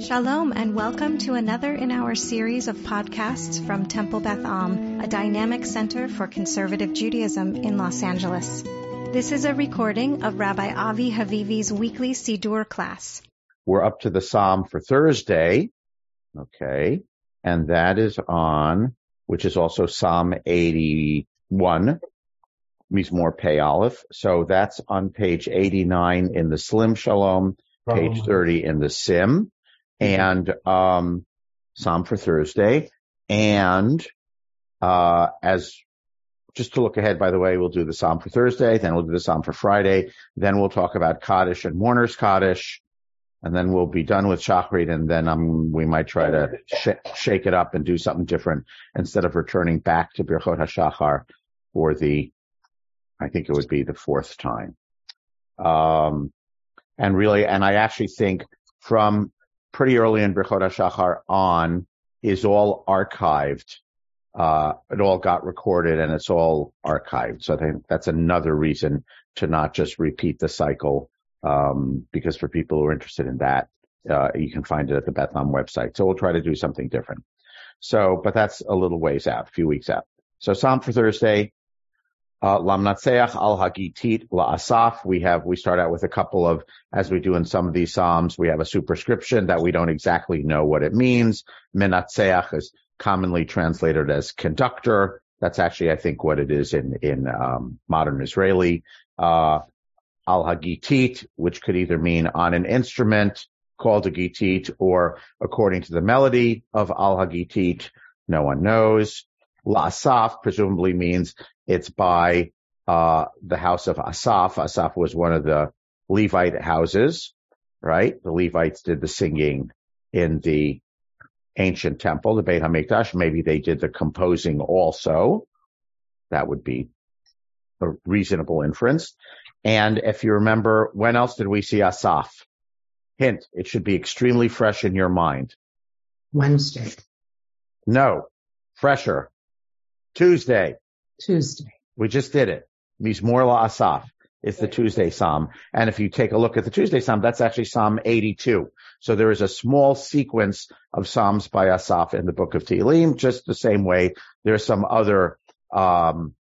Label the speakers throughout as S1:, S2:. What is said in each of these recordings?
S1: Shalom and welcome to another in our series of podcasts from Temple Beth Am, a dynamic center for conservative Judaism in Los Angeles. This is a recording of Rabbi Avi Havivi's weekly Siddur class.
S2: We're up to the Psalm for Thursday. Okay. And that is on, which is also Psalm 81, Mizmor Pei Aleph. So that's on page 89 in the Sim Shalom, page 30 in the Sim and um, Psalm for Thursday. And uh, as just to look ahead, by the way, we'll do the Psalm for Thursday, then we'll do the Psalm for Friday, then we'll talk about Kaddish and Mourner's Kaddish, and then we'll be done with Shachrit, and then um, we might try to sh- shake it up and do something different instead of returning back to Birchot HaShachar for the, I think it would be the fourth time. Um, and really, and I actually think from pretty early in Birchot HaShachar on is all archived. Uh, it all got recorded and it's all archived. So I think that's another reason to not just repeat the cycle, um, because for people who are interested in that, uh, you can find it at the Beth Am website. So we'll try to do something different. So, but that's a little ways out, a few weeks out. So Psalm for Thursday, Lamnatseach al Hagitit la Asaf. We have, we start out with a couple of, as we do in some of these Psalms, we have a superscription that we don't exactly know what it means. Menatseach is commonly translated as conductor. That's actually, I think, what it is in, in, um, modern Israeli. Uh, al Hagitit, which could either mean on an instrument called a gitit or according to the melody of al Hagitit. No one knows. Asaf presumably means it's by uh, the house of Asaf. Asaf was one of the Levite houses, right? The Levites did the singing in the ancient temple, the Beit HaMikdash. Maybe they did the composing also. That would be a reasonable inference. And if you remember, when else did we see Asaf? Hint, it should be extremely fresh in your mind.
S3: Wednesday.
S2: No, fresher. Tuesday.
S3: Tuesday.
S2: We just did it. Mizmor La Asaf is the Tuesday Psalm. And if you take a look at the Tuesday Psalm, that's actually Psalm 82. So there is a small sequence of Psalms by Asaf in the book of Tehillim, just the same way there's some other, um,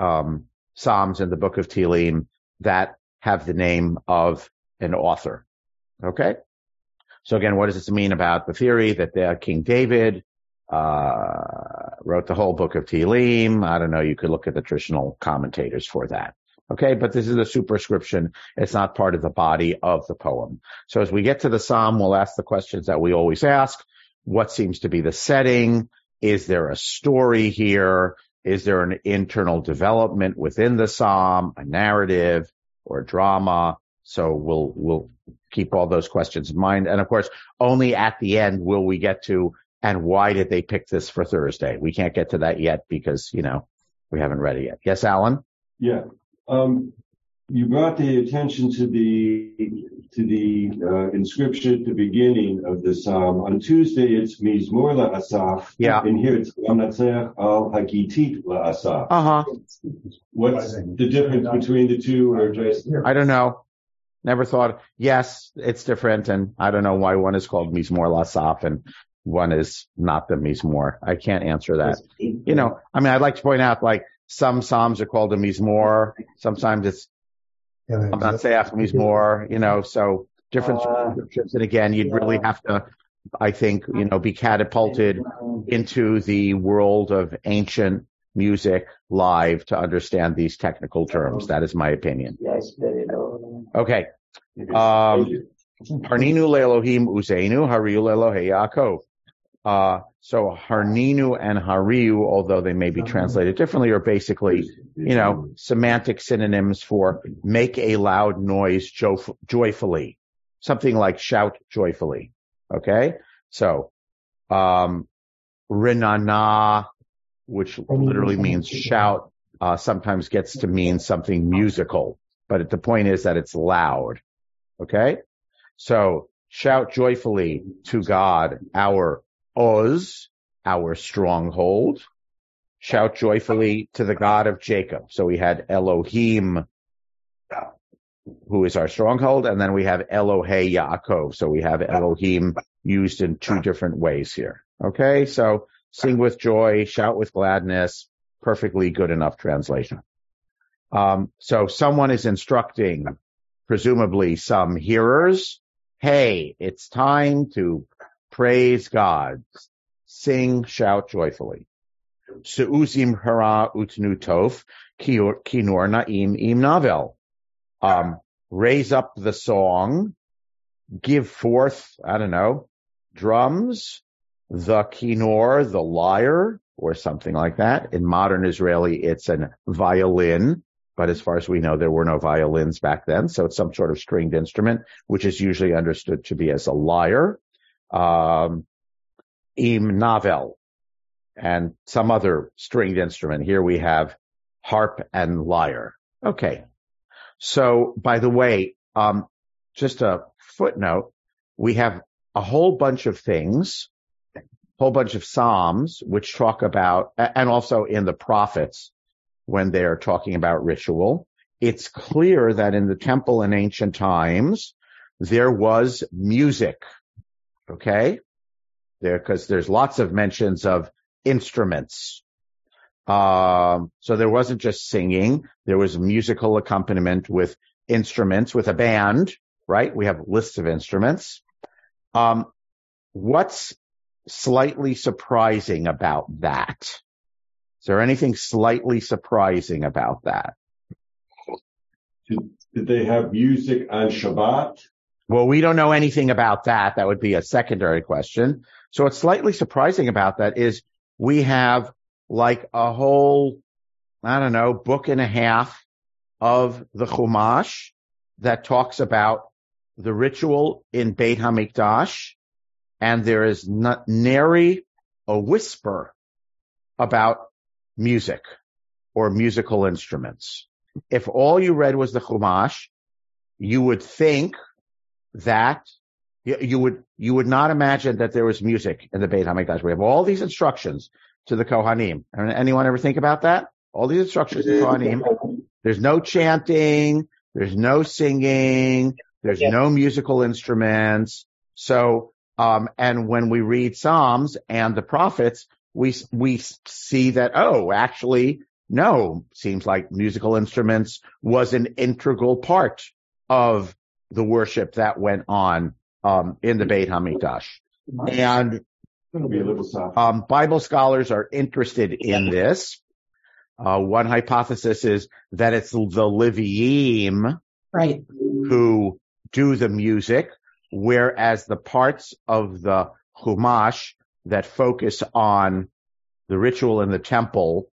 S2: um, Psalms in the book of Tehillim that have the name of an author. Okay. So again, what does this mean about the theory that King David, uh, wrote the whole book of Tehillim. I don't know. You could look at the traditional commentators for that. Okay, but this is a superscription. It's not part of the body of the poem. So as we get to the psalm, we'll ask the questions that we always ask. What seems to be the setting? Is there a story here? Is there an internal development within the psalm, a narrative or a drama? So we'll, we'll keep all those questions in mind. And of course, only at the end will we get to and why did they pick this for Thursday? We can't get to that yet because, you know, we haven't read it yet. Yes, Alan?
S4: Yeah. Um, you brought the attention to the to the uh, inscription at the beginning of the psalm. On Tuesday, it's Mizmor la Asaf.
S2: Yeah.
S4: And here it's Lamnatzeach al Hagitit la Asaf.
S2: Uh huh.
S4: What's the difference between the two? Or just
S2: I don't know. Never thought. Yes, it's different, and I don't know why one is called Mizmor la Asaf and one is not the Mizmor. I can't answer that. You know, I mean, I'd like to point out, like, some Psalms are called a Mizmor. Sometimes it's, I'm not saying Mizmor, you know, so different scriptures. And again, you'd really have to, I think, you know, be catapulted into the world of ancient music live to understand these technical terms. That is my opinion. Yes, okay. Um, Harninu le'Elohim uzeinu, hariu le'Elohei Yaakov. Uh, so Harninu and Hariu, although they may be translated differently, are basically, you know, semantic synonyms for make a loud noise jo- joyfully. Something like shout joyfully. Okay? So, um, Rinana, which literally means shout, uh, sometimes gets to mean something musical, but the point is that it's loud. Okay? So shout joyfully to God, our Oz, our stronghold. Shout joyfully to the God of Jacob. So we had Elohim, who is our stronghold, and then we have Elohe Yaakov. So we have Elohim used in two different ways here. Okay, so sing with joy, shout with gladness, perfectly good enough translation. Um, so someone is instructing, presumably some hearers, hey, it's time to praise God, sing, shout joyfully. Se'uzim hara utnu tof, kinor na'im im navel. Um, raise up the song, give forth, I don't know, drums, the kinor, the lyre, or something like that. In modern Israeli, it's a violin, but as far as we know, there were no violins back then. So it's some sort of stringed instrument, which is usually understood to be as a lyre. Um, im navel and some other stringed instrument. Here we have harp and lyre. Okay. So by the way, um, just a footnote, we have a whole bunch of things, a whole bunch of Psalms, which talk about, and also in the prophets, when they're talking about ritual, it's clear that in the temple in ancient times, there was music. Okay. There, cause there's lots of mentions of instruments. Um, so there wasn't just singing. There was musical accompaniment with instruments, with a band, right? We have lists of instruments. Um, what's slightly surprising about that? Is there anything slightly surprising about that?
S4: Did, did they have music on Shabbat?
S2: Well, we don't know anything about that. That would be a secondary question. So what's slightly surprising about that is we have like a whole, I don't know, book and a half of the Chumash that talks about the ritual in Beit HaMikdash, and there is not nary a whisper about music or musical instruments. If all you read was the Chumash, you would think that you would you would not imagine that there was music in the Beit Hamikdash. We have all these instructions to the Kohanim. Anyone ever think about that? All these instructions to the Kohanim. There's no chanting. There's no singing. There's yeah. no musical instruments. So, um, and when we read Psalms and the prophets, we, we see that, oh, actually, no, seems like musical instruments was an integral part of the worship that went on, um, in the Beit HaMikdash. And um, Bible scholars are interested in this. Uh, one hypothesis is that it's the Leviim
S3: right.
S2: who do the music, whereas the parts of the Chumash that focus on the ritual in the temple,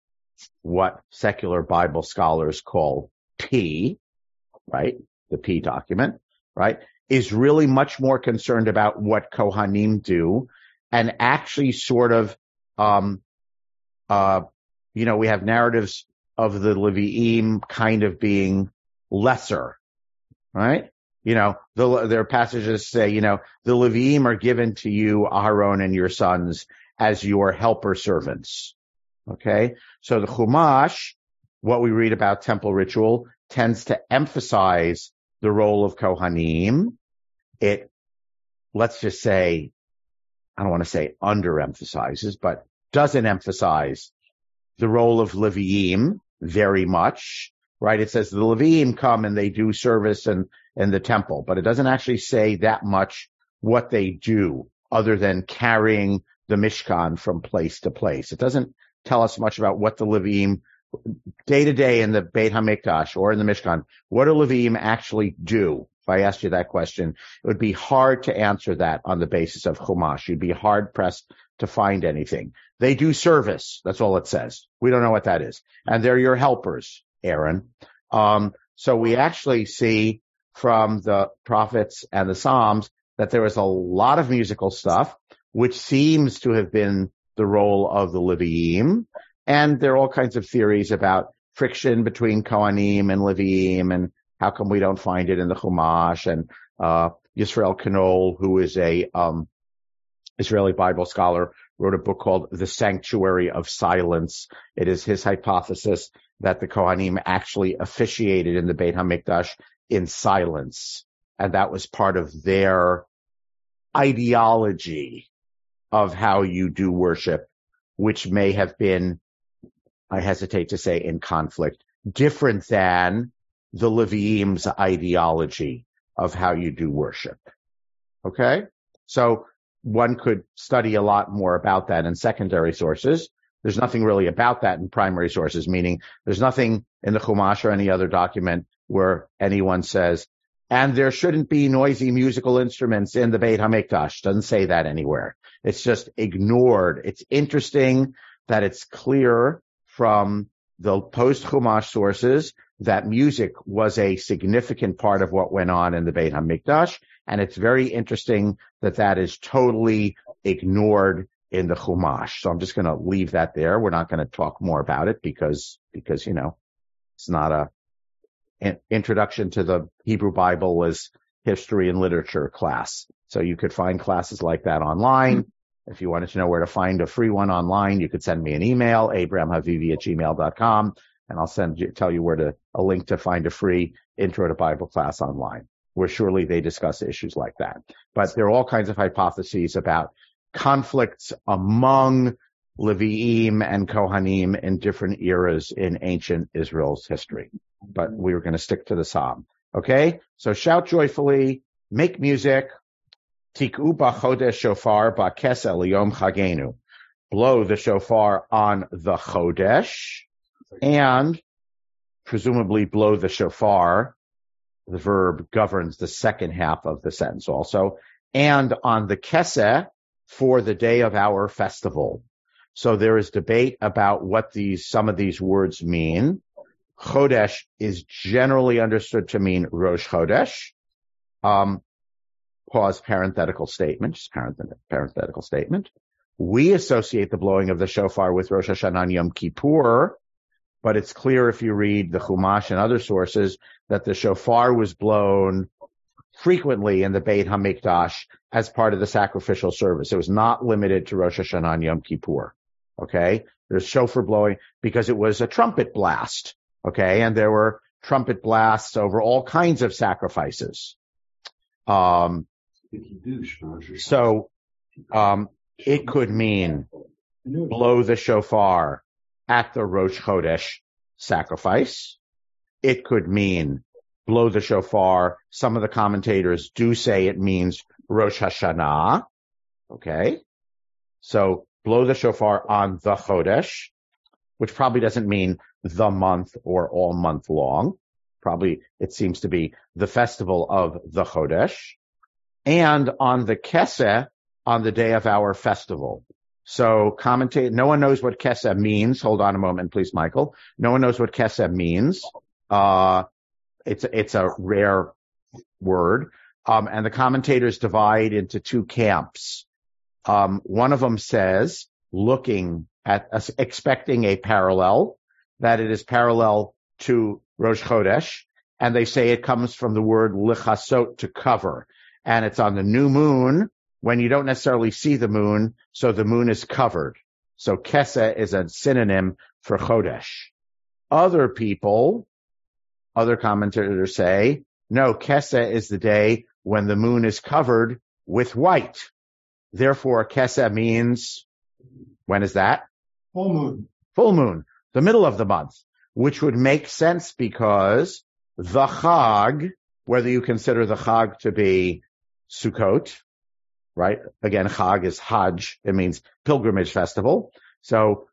S2: what secular Bible scholars call P, right? The P document, right? Is really much more concerned about what Kohanim do and actually sort of, um, uh, you know, we have narratives of the Levi'im kind of being lesser, right? You know, the, their passages say, you know, the Levi'im are given to you, Aharon and your sons as your helper servants. Okay. So the Chumash, what we read about temple ritual tends to emphasize the role of Kohanim. It, let's just say, I don't want to say underemphasizes, but doesn't emphasize the role of Leviim very much, right? It says the Leviim come and they do service in, in the temple, but it doesn't actually say that much what they do other than carrying the Mishkan from place to place. It doesn't tell us much about what the Leviim day to day in the Beit HaMikdash or in the Mishkan, what do Levim actually do? if I asked you that question, it would be hard to answer that on the basis of Chumash. You'd be hard pressed to find anything. They do service. That's all it says. We don't know what that is. And they're your helpers, Aaron. Um, so we actually see from the prophets and the Psalms that there is a lot of musical stuff, which seems to have been the role of the Leviim. And there are all kinds of theories about friction between Kohanim and Levim and how come we don't find it in the Chumash? And uh, Yisrael Knohl, who is a um, Israeli Bible scholar, wrote a book called The Sanctuary of Silence. It is his hypothesis that the Kohanim actually officiated in the Beit HaMikdash in silence. And that was part of their ideology of how you do worship, which may have been, I hesitate to say in conflict, different than the Leviim's ideology of how you do worship. Okay? So one could study a lot more about that in secondary sources. There's nothing really about that in primary sources, meaning there's nothing in the Chumash or any other document where anyone says, and there shouldn't be noisy musical instruments in the Beit HaMikdash. Doesn't say that anywhere. It's just ignored. It's interesting that it's clear from the post Chumash sources that music was a significant part of what went on in the Beit HaMikdash. And it's very interesting that that is totally ignored in the Chumash. So I'm just going to leave that there. We're not going to talk more about it because, because, you know, it's not a an introduction to the Hebrew Bible as history and literature class. So you could find classes like that online. If you wanted to know where to find a free one online, you could send me an email, abrahamhavivi at gmail.com, and I'll send you, tell you where to, a link to find a free intro to Bible class online, where surely they discuss issues like that. But there are all kinds of hypotheses about conflicts among Leviim and Kohanim in different eras in ancient Israel's history. But we were going to stick to the Psalm. Okay? So shout joyfully, make music, tiku b'chodesh shofar chagenu. Blow the shofar on the chodesh and presumably blow the shofar. The verb governs the second half of the sentence also. And on the keseh for the day of our festival. So there is debate about what these, some of these words mean. Chodesh is generally understood to mean Rosh Chodesh. Um, pause parenthetical statement, just parenthetical statement. We associate the blowing of the shofar with Rosh Hashanah and Yom Kippur, but it's clear if you read the Chumash and other sources that the shofar was blown frequently in the Beit HaMikdash as part of the sacrificial service. It was not limited to Rosh Hashanah and Yom Kippur. Okay. There's shofar blowing because it was a trumpet blast. Okay. And there were trumpet blasts over all kinds of sacrifices. Um, so, um, it could mean blow the shofar at the Rosh Chodesh sacrifice. It could mean blow the shofar. Some of the commentators do say it means Rosh Hashanah. Okay. So blow the shofar on the Chodesh, which probably doesn't mean the month or all month long. Probably it seems to be the festival of the Chodesh and on the Keseh on the day of our festival. So commentate, no one knows what Keseh means. Hold on a moment, please, Michael. No one knows what Keseh means. Uh, it's, it's a rare word. Um, and the commentators divide into two camps. Um, one of them says, looking at, uh, expecting a parallel, that it is parallel to Rosh Chodesh, and they say it comes from the word lichasot to cover, and it's on the new moon when you don't necessarily see the moon, so the moon is covered. So Keseh is a synonym for Chodesh. Other people, other commentators say, no, Keseh is the day when the moon is covered with white. Therefore, Keseh means, when is that?
S5: Full moon.
S2: Full moon, the middle of the month, which would make sense because the Chag, whether you consider the Chag to be Sukkot, right? Again, Chag is Hajj. It means pilgrimage festival. So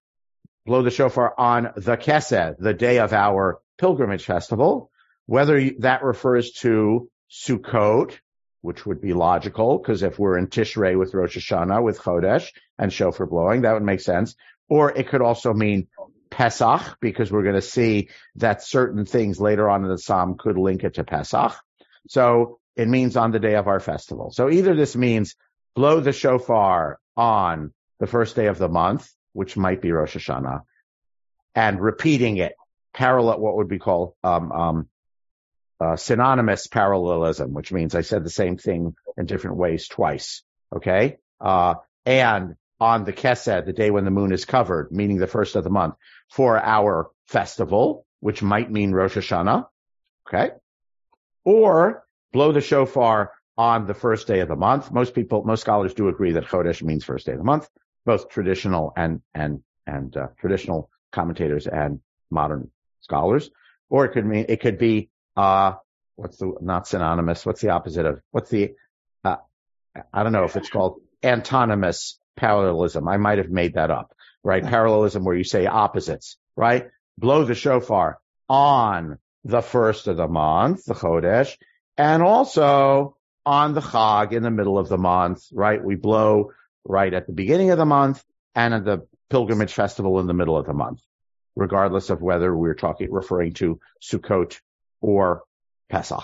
S2: blow the shofar on the Keseh, the day of our pilgrimage festival, whether that refers to Sukkot, which would be logical because if we're in Tishrei with Rosh Hashanah, with Chodesh and shofar blowing, that would make sense. Or it could also mean Pesach because we're going to see that certain things later on in the Psalm could link it to Pesach. So it means on the day of our festival. So either this means blow the shofar on the first day of the month, which might be Rosh Hashanah, and repeating it parallel, what would be called um, um, uh, synonymous parallelism, which means I said the same thing in different ways twice. Okay. Uh, and on the Keseh, the day when the moon is covered, meaning the first of the month for our festival, which might mean Rosh Hashanah. Okay. or blow the shofar on the first day of the month. Most people, most scholars do agree that Chodesh means first day of the month, both traditional and, and, and, uh, traditional commentators and modern scholars. Or it could mean, it could be, uh, what's the, not synonymous, what's the opposite of, what's the, uh, I don't know if it's called antonymous parallelism. I might have made that up, right? Parallelism where you say opposites, right? Blow the shofar on the first of the month, the Chodesh, and also on the Chag in the middle of the month, right? We blow right at the beginning of the month and at the pilgrimage festival in the middle of the month, regardless of whether we're talking, referring to Sukkot or Pesach.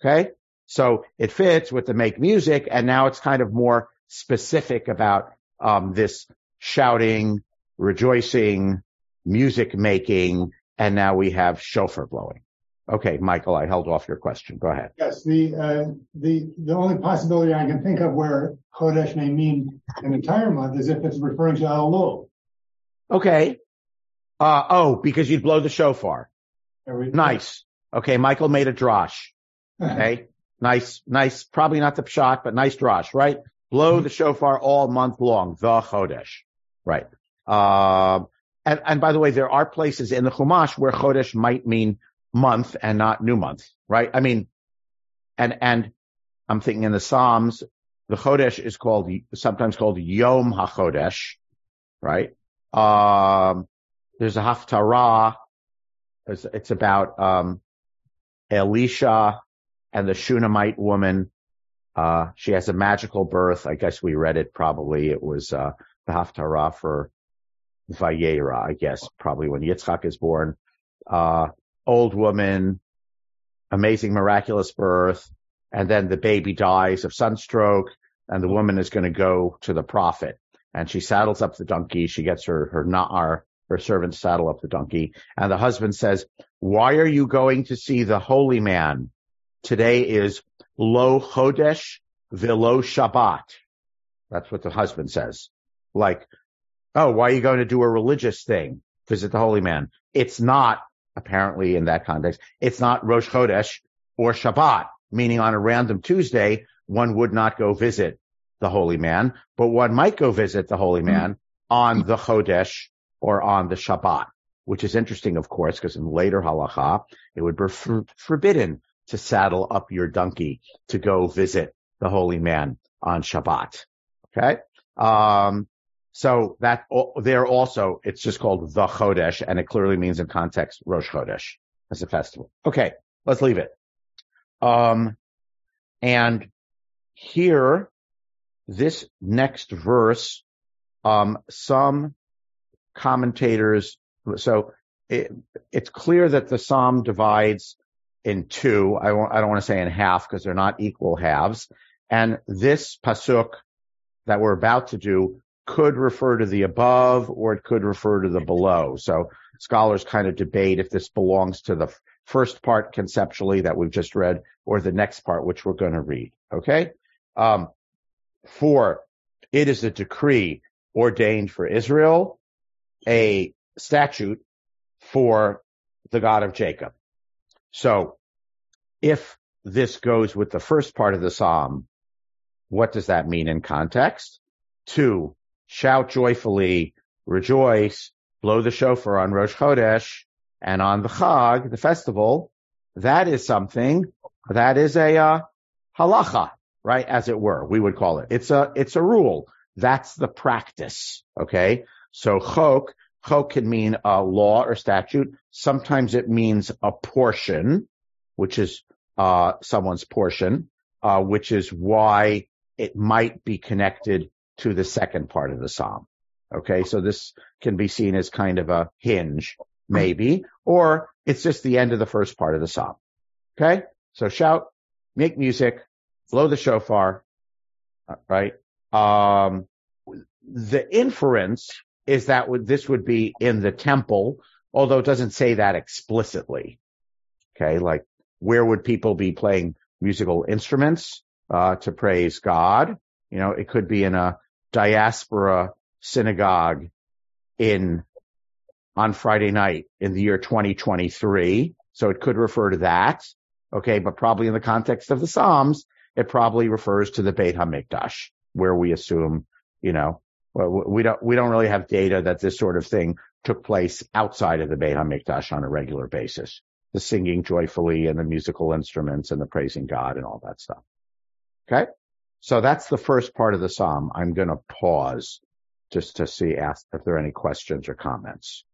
S2: Okay. So it fits with the make music and now it's kind of more specific about, um, this shouting, rejoicing, music making, and now we have shofar blowing. Okay, Michael, I held off your question. Go ahead.
S5: Yes, the uh, the the only possibility I can think of where Chodesh may mean an entire month is if it's referring to Elul.
S2: Okay. Uh, oh, because you'd blow the shofar. Nice. Okay, Michael made a drosh. Okay. nice, nice, probably not the pshat, but nice drosh, right? Blow the shofar all month long, the Chodesh. Right. Um, and, and by the way, there are places in the Chumash where Chodesh might mean month and not new month, right? I mean, and, and I'm thinking in the Psalms, the Chodesh is called, sometimes called Yom HaChodesh, right? Um, there's a Haftarah. It's, it's about, um, Elisha and the Shunammite woman. Uh, she has a magical birth. I guess we read it probably. It was, uh, the Haftarah for Vayera, I guess, probably when Yitzchak is born. Uh, old woman, amazing miraculous birth, and then the baby dies of sunstroke, and the woman is going to go to the prophet. And she saddles up the donkey. She gets her, her na'ar, her servant saddle up the donkey. And the husband says, why are you going to see the holy man? Today is lo chodesh velo Shabbat. That's what the husband says. Like, oh, why are you going to do a religious thing? Visit the holy man. It's not apparently in that context. It's not Rosh Chodesh or Shabbat, meaning on a random Tuesday, one would not go visit the holy man, but one might go visit the holy man on the Chodesh or on the Shabbat, which is interesting, of course, because in later halacha, it would be for, forbidden to saddle up your donkey to go visit the holy man on Shabbat. Okay. Um, so that there also, it's just called the Chodesh, and it clearly means in context Rosh Chodesh as a festival. Okay, let's leave it. Um, and here, this next verse, um, some commentators, so it, it's clear that the psalm divides in two. I, I don't want to say in half because they're not equal halves. And this pasuk that we're about to do could refer to the above or it could refer to the below. So scholars kind of debate if this belongs to the first part conceptually that we've just read or the next part, which we're going to read. Okay. Um, four, it is a decree ordained for Israel, a statute for the God of Jacob. So if this goes with the first part of the Psalm, what does that mean in context? Two, shout joyfully, rejoice, blow the shofar on Rosh Chodesh and on the Chag, the festival. That is something that is a uh, halacha, right? As it were, we would call it. It's a it's a rule. That's the practice. Okay, so chok chok can mean a law or statute. Sometimes it means a portion, which is uh, someone's portion, uh, which is why it might be connected to the second part of the psalm. Okay, so this can be seen as kind of a hinge, maybe, or it's just the end of the first part of the psalm. Okay, so shout, make music, blow the shofar, right? Um, the inference is that this would be in the temple, although it doesn't say that explicitly. Okay, like where would people be playing musical instruments uh, to praise God? You know, it could be in a diaspora synagogue in on Friday night in the year 2023. So it could refer to that. Okay. But probably in the context of the Psalms, it probably refers to the Beit HaMikdash, where we assume, you know, well, we don't, we don't really have data that this sort of thing took place outside of the Beit HaMikdash on a regular basis. The singing joyfully and the musical instruments and the praising God and all that stuff. Okay. So that's the first part of the Psalm. I'm going to pause just to see ask if there are any questions or comments.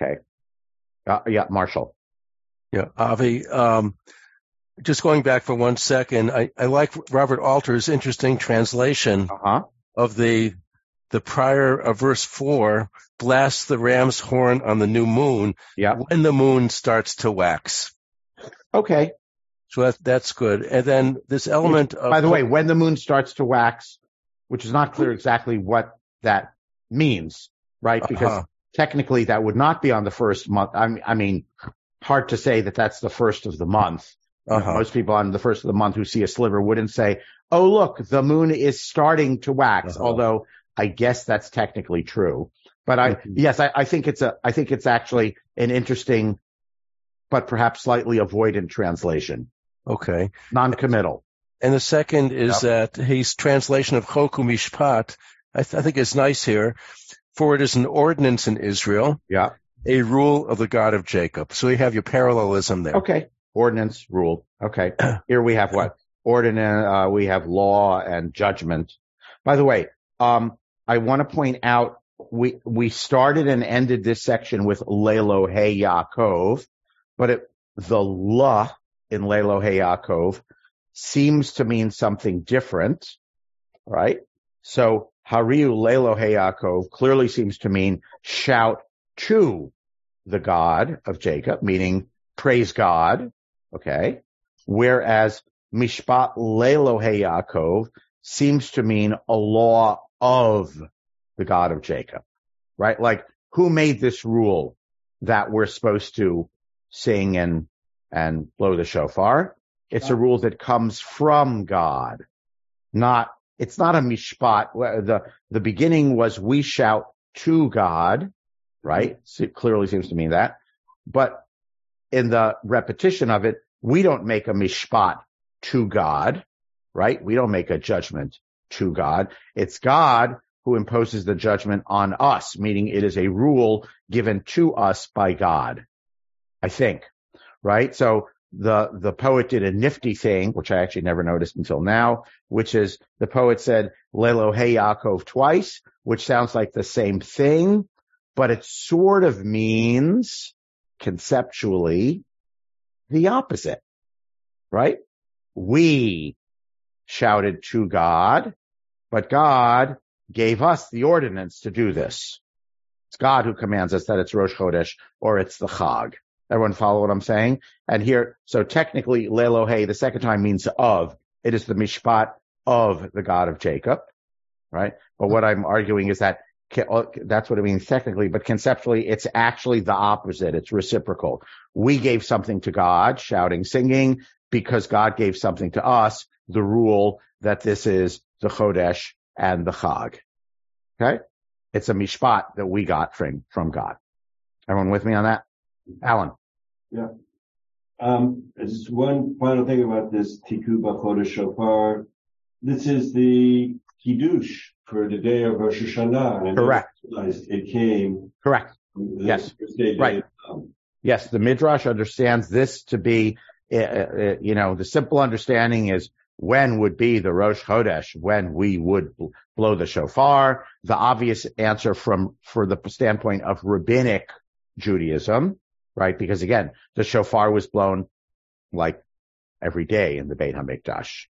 S2: Okay. Uh, yeah, Marshall.
S6: Yeah, Avi, um, just going back for one second, I, I like Robert Alter's interesting translation
S2: Uh-huh.
S6: of the the prior uh, verse four, blast the ram's horn on the new moon
S2: Yeah.
S6: when the moon starts to wax.
S2: Okay.
S6: So that, that's good. And then this element of
S2: By the way, when the moon starts to wax, which is not clear exactly what that means, right? Because
S6: Uh-huh.
S2: technically that would not be on the first month. I mean, I mean, hard to say that that's the first of the month.
S6: Uh-huh.
S2: Most people on the first of the month who see a sliver wouldn't say, "Oh, look, the moon is starting to wax."
S6: Uh-huh.
S2: Although I guess that's technically true. But I,
S6: Mhm.
S2: yes, I, I think it's a, I think it's actually an interesting, but perhaps slightly avoidant translation,
S6: okay.
S2: non-committal.
S6: And the second is that his translation of Choku Mishpat, I, th- I think is nice here. For it is an ordinance in Israel,
S2: Yeah.
S6: a rule of the God of Jacob. So you have your parallelism there.
S2: Okay. Ordinance, rule. Okay. Here we have what? Ordinance, uh, we have law and judgment. By the way, um, I want to point out we, we started and ended this section with Lelo He Yaakov, but it, the La in Lelo Yaakov seems to mean something different, right? So Hariu Lelo Yaakov clearly seems to mean shout to the God of Jacob, meaning praise God. Okay. Whereas Mishpat Lelo Yaakov seems to mean a law of the God of Jacob, right? Like who made this rule that we're supposed to sing and, and blow the shofar? It's a rule that comes from God, not, it's not a mishpat. The, the beginning was we shout to God, right? So it clearly seems to mean that. But in the repetition of it, we don't make a mishpat to God, right? We don't make a judgment to God. It's God who imposes the judgment on us, meaning it is a rule given to us by God. I think, right? So the, the poet did a nifty thing, which I actually never noticed until now, which is the poet said Lelo Hey Yaakov twice, which sounds like the same thing, but it sort of means conceptually the opposite, right? We shouted to God, but God gave us the ordinance to do this. It's God who commands us that it's Rosh Chodesh or it's the Chag. Everyone follow what I'm saying? And here, so technically, Lelohe, the second time means of. It is the mishpat of the God of Jacob, right? But what I'm arguing is that uh, that's what it means technically, but conceptually, it's actually the opposite. It's reciprocal. We gave something to God, shouting, singing, because God gave something to us, the rule that this is the Chodesh and the Chag. Okay? It's a mishpat that we got from, from God. Everyone with me on that? Alan.
S4: Yeah. Um, just one final thing about this Tikkun Chodesh Shofar. This is the Kiddush for the day of Rosh Hashanah.
S2: Correct.
S4: It came.
S2: Correct. Yes. Right. Yes, the Midrash understands this to be, uh, uh, you know, the simple understanding is when would be the Rosh Chodesh, when we would bl- blow the shofar. The obvious answer from, for the standpoint of rabbinic Judaism, right? Because again, the shofar was blown like every day in the Beit HaMikdash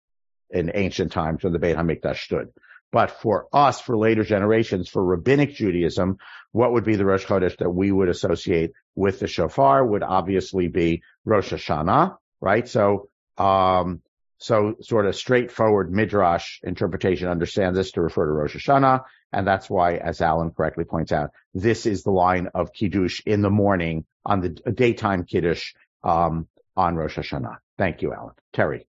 S2: in ancient times when the Beit HaMikdash stood. But for us, for later generations, for rabbinic Judaism, what would be the Rosh Chodesh that we would associate with the shofar would obviously be Rosh Hashanah, right? So, um, so sort of straightforward midrash interpretation understands this to refer to Rosh Hashanah. And that's why, as Alan correctly points out, this is the line of Kiddush in the morning on the daytime Kiddush, um, on Rosh Hashanah. Thank you, Alan. Terry.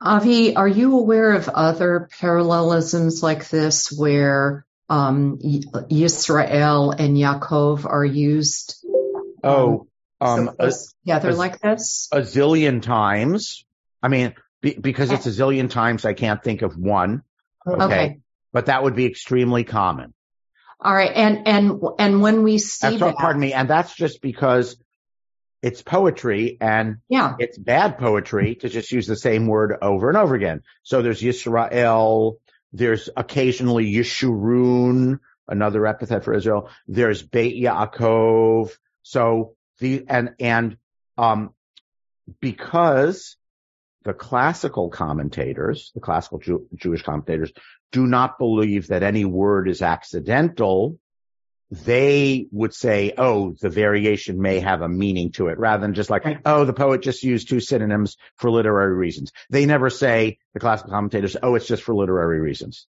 S3: Avi, are you aware of other parallelisms like this where um, Yisrael and Yaakov are used?
S2: Oh, Um, a,
S3: yeah, they're
S2: a-
S3: like this.
S2: a zillion times. I mean, be, because it's a zillion times, I can't think of one. Okay.
S3: Okay.
S2: But that would be extremely common.
S3: All right. And, and, and when we see that,
S2: pardon me. And that's just because it's poetry and
S3: yeah,
S2: it's bad poetry to just use the same word over and over again. So there's Yisrael. There's occasionally Yeshurun, another epithet for Israel. There's Beit Yaakov. So the, and, and, um, because the classical commentators, the classical Jew, Jewish commentators do not believe that any word is accidental, they would say, oh, the variation may have a meaning to it rather than just like,
S3: Right.
S2: oh, the poet just used two synonyms for literary reasons. They never say, the classical commentators, oh, it's just for literary reasons.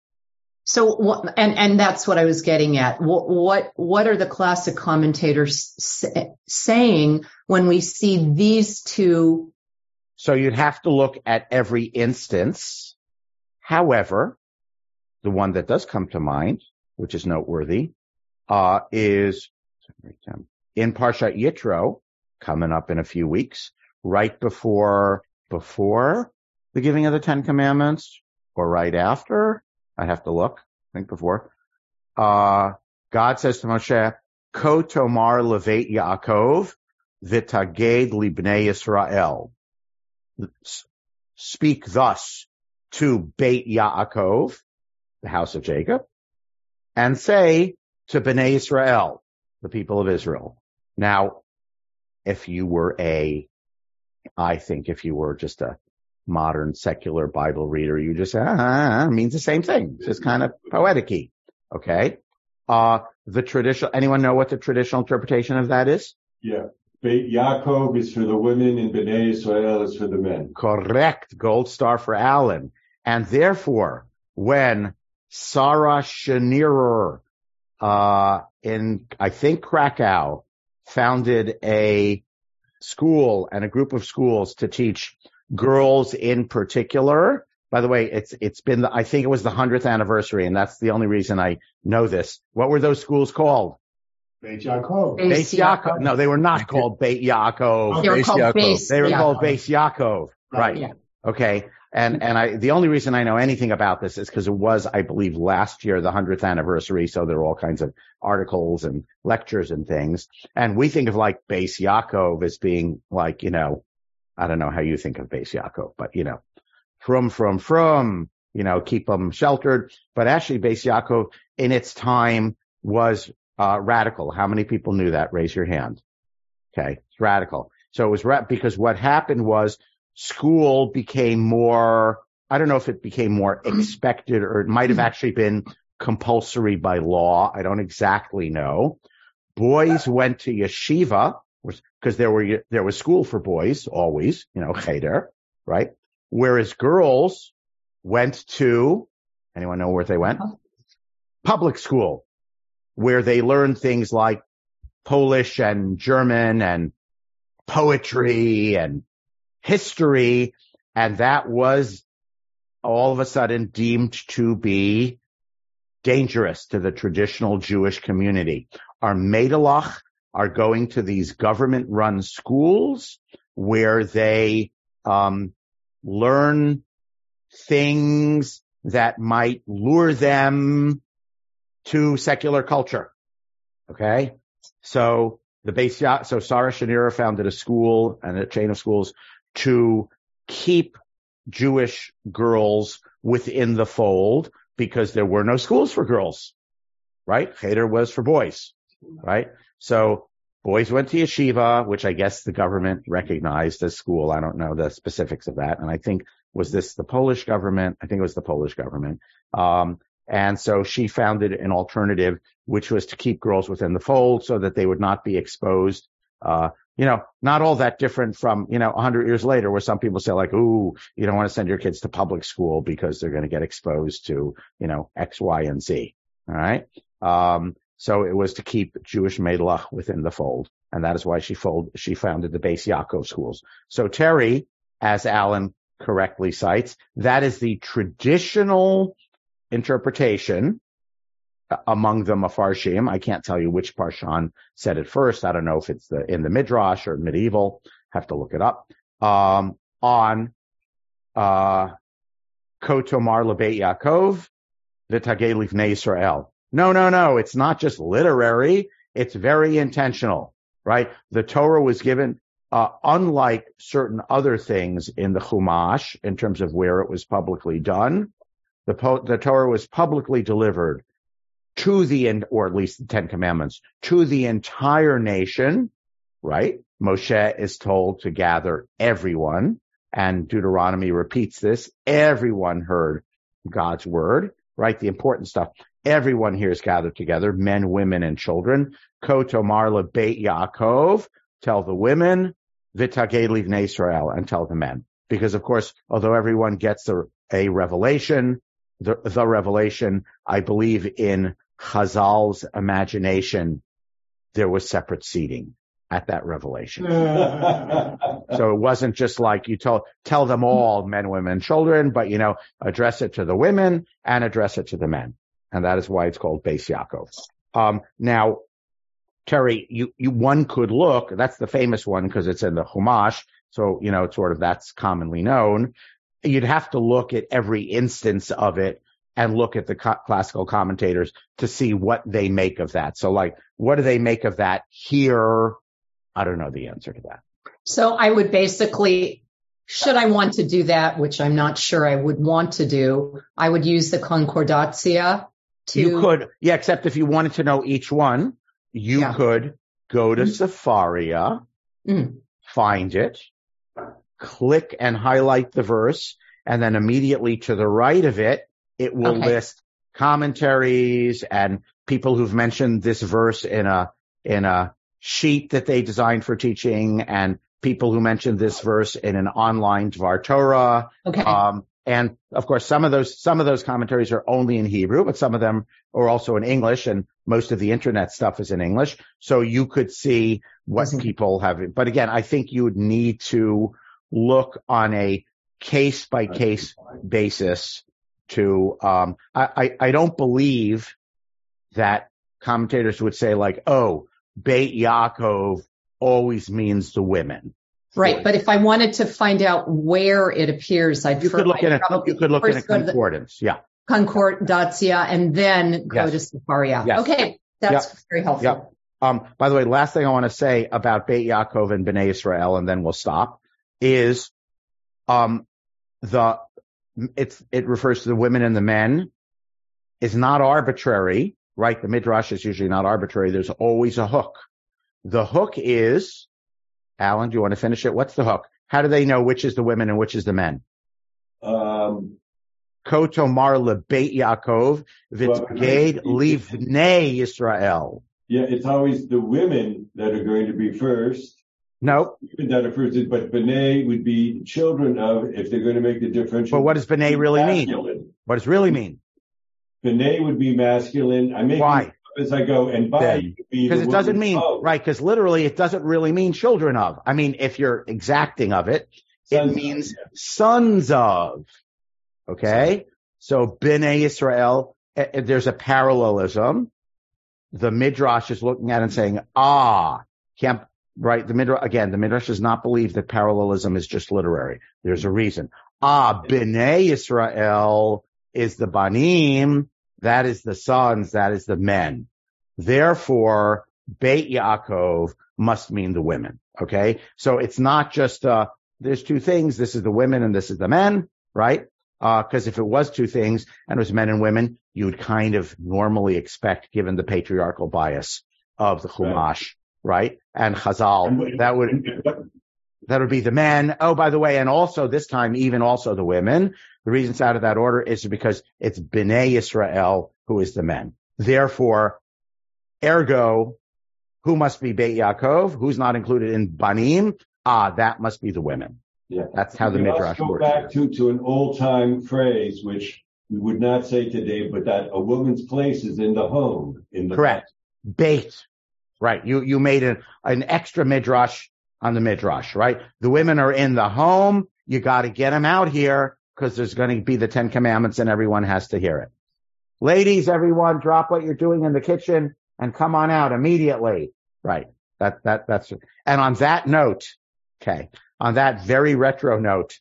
S3: So what, and, and that's what I was getting at. What, what, what are the classic commentators sa- saying when we see these two?
S2: So you'd have to look at every instance. However, the one that does come to mind, which is noteworthy, uh, is in Parshat Yitro, coming up in a few weeks, right before, before the giving of the Ten Commandments or right after. I have to look, I think before. Uh, God says to Moshe, Ko tomar levet Yaakov v'taged libnei Yisrael. S- Speak thus to Beit Yaakov, the house of Jacob, and say to Bnei Israel, the people of Israel. Now, if you were a, I think if you were just a modern secular Bible reader, you just say, ah, means the same thing. It's just kind of poetic Okay. Uh, the traditional, anyone know what the traditional interpretation of that is?
S4: Yeah. Beit Yaakov is for the women and Bnei Israel is for the men.
S2: Correct. Gold star for Alan. And therefore, when Sarah Schenirer, uh, in, I think Krakow founded a school and a group of schools to teach girls in particular. By the way, it's, it's been, the, I think it was the hundredth anniversary and that's the only reason I know this. What were those schools called?
S5: Beit Yaakov.
S3: Beis
S2: Beis Yaakov. No, they were not called Beit Yaakov.
S3: They were
S6: Beis
S3: called
S6: Yaakov.
S3: base.
S2: They were
S3: yeah.
S2: called Beis Yaakov. Right.
S3: Yeah.
S2: Okay. And, and I, the only reason I know anything about this is because it was, I believe, last year, the hundredth anniversary. So there are all kinds of articles and lectures and things. And we think of like Beis Yaakov as being like, you know, I don't know how you think of Beis Yaakov, but you know, from, from, from, you know, keep them sheltered. But actually Beis Yaakov in its time was, uh, radical. How many people knew that? Raise your hand. Okay. It's radical. So it was ra- because what happened was school became more, I don't know if it became more expected or it might have mm-hmm. actually been compulsory by law. I don't exactly know. Boys went to yeshiva because there were, there was school for boys always, you know, mm-hmm. cheder, right? Whereas girls went to, anyone know where they went? Public school where they learned things like Polish and German and poetry and history. And that was all of a sudden deemed to be dangerous to the traditional Jewish community. Our Medalach are going to these government run schools where they, um, learn things that might lure them to secular culture. Okay. So the base, so Sarah Schenirer founded a school and a chain of schools to keep Jewish girls within the fold because there were no schools for girls, right? Cheder was for boys, right? So boys went to yeshiva, which I guess the government recognized as school. I don't know the specifics of that. And I think was this the Polish government? I think it was the Polish government. Um, and so she founded an alternative, which was to keep girls within the fold so that they would not be exposed. Uh, you know, not all that different from, you know, a hundred years later where some people say like, ooh, you don't want to send your kids to public school because they're going to get exposed to, you know, X, Y, and Z. All right. Um, so it was to keep Jewish Medlach within the fold. And that is why she fold, she founded the base Yaakov schools. So Terry, as Alan correctly cites, that is the traditional interpretation among the Mefarshim. I can't tell you which Parshan said it first. I don't know if it's the, in the Midrash or medieval. Have to look it up. Um, on, uh, Kotomar Lebeit Yaakov, V'tagei Livnei Israel. No, no, no. It's not just literary. It's very intentional, right? The Torah was given, uh, unlike certain other things in the Chumash in terms of where it was publicly done. The, po- the Torah was publicly delivered to the, or at least the Ten Commandments, to the entire nation, right? Moshe is told to gather everyone and Deuteronomy repeats this. Everyone heard God's word, right? The important stuff. Everyone here is gathered together, men, women, and children. Kotomar Beit Yaakov, tell the women, Vitagei Livnei Israel, and tell the men. Because of course, although everyone gets a, a revelation, the, the revelation, I believe in Chazal's imagination, there was separate seating at that revelation. so it wasn't just like you told, tell them all men, women, children, but you know, address it to the women and address it to the men. And that is why it's called Beis Yaakov. Um, now, Terry, you, you, one could look, that's the famous one because it's in the Chumash. So, you know, it's sort of that's commonly known. You'd have to look at every instance of it and look at the co- classical commentators to see what they make of that. So like, what do they make of that here? I don't know the answer to that.
S3: So I would basically, should I want to do that, which I'm not sure I would want to do, I would use the concordatia to.
S2: You could, yeah, except if you wanted to know each one, you yeah. could go to mm-hmm. Sefaria, mm. find it, click and highlight the verse, and then immediately to the right of it, it will okay. list commentaries and people who've mentioned this verse in a, in a sheet that they designed for teaching and people who mentioned this verse in an online Dvar Torah.
S3: Okay.
S2: Um, and of course, some of those, some of those commentaries are only in Hebrew, but some of them are also in English and most of the internet stuff is in English. So you could see what mm-hmm. people have. But again, I think you would need to look on a case by case basis to, um, I, I, I don't believe that commentators would say like, oh, Beit Yaakov always means the women.
S3: Right, but if I wanted to find out where it appears, I'd
S2: you could look at a, you could look at a concordance, yeah,
S3: concordatia, and then go yes. to Sefaria. Yes. Okay, that's yep. very helpful.
S2: Yep. Um, by the way, last thing I want to say about Beit Yaakov and Bnei Israel, and then we'll stop, is um, the it's it refers to the women and the men is not arbitrary right? The midrash is usually not arbitrary. There's always a hook. The hook is, Alan, do you want to finish it? What's the hook? How do they know which is the women and which is the men? Um, Kotomar lebeit Yaakov v'tged livnei Israel.
S4: Yeah, it's always the women that are going to be first.
S2: No.
S4: That are first, but B'nai would be children of, if they're going to make the difference.
S2: But what does B'nai really masculine. mean? What does really mean?
S4: B'nai would be masculine. I make
S2: Why?
S4: as I go, and by
S2: because it doesn't mean of. right. Because literally, it doesn't really mean children of. I mean, if you're exacting of it, sons it means of, yeah. sons of. Okay, so Bnei Israel. Eh, eh, there's a parallelism. The midrash is looking at it and saying, ah, can't right. The midrash again. The midrash does not believe that parallelism is just literary. There's a reason. Ah, Bnei Israel is the banim that is the sons, that is the men. Therefore, Beit Yaakov must mean the women. Okay. So it's not just, uh, there's two things. This is the women and this is the men, right? Uh, cause if it was two things and it was men and women, you would kind of normally expect, given the patriarchal bias of the Chumash, right? And Chazal, that would, that would be the men. Oh, by the way, and also this time, even also the women. The reason it's out of that order is because it's Bnei Israel who is the men. Therefore, ergo, who must be Beit Yaakov? Who's not included in Banim? Ah, that must be the women.
S4: Yeah.
S2: That's how the we Midrash
S4: go works. back to, to an old time phrase, which we would not say today, but that a woman's place is in the home. In the
S2: Correct. Beit. Right. You, you made an, an extra Midrash on the Midrash, right? The women are in the home. You got to get them out here because there's going to be the Ten Commandments and everyone has to hear it. Ladies, everyone, drop what you're doing in the kitchen and come on out immediately. Right. That, that, that's, and on that note, okay, on that very retro note,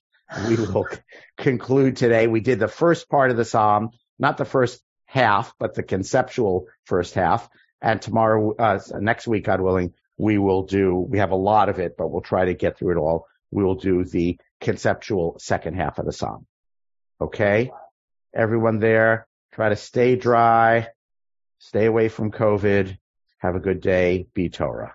S2: we will conclude today. We did the first part of the Psalm, not the first half, but the conceptual first half. And tomorrow, uh, next week, God willing, we will do, we have a lot of it, but we'll try to get through it all. We will do the conceptual second half of the Psalm. Okay? Everyone there, try to stay dry, stay away from COVID. Have a good day. Be Torah.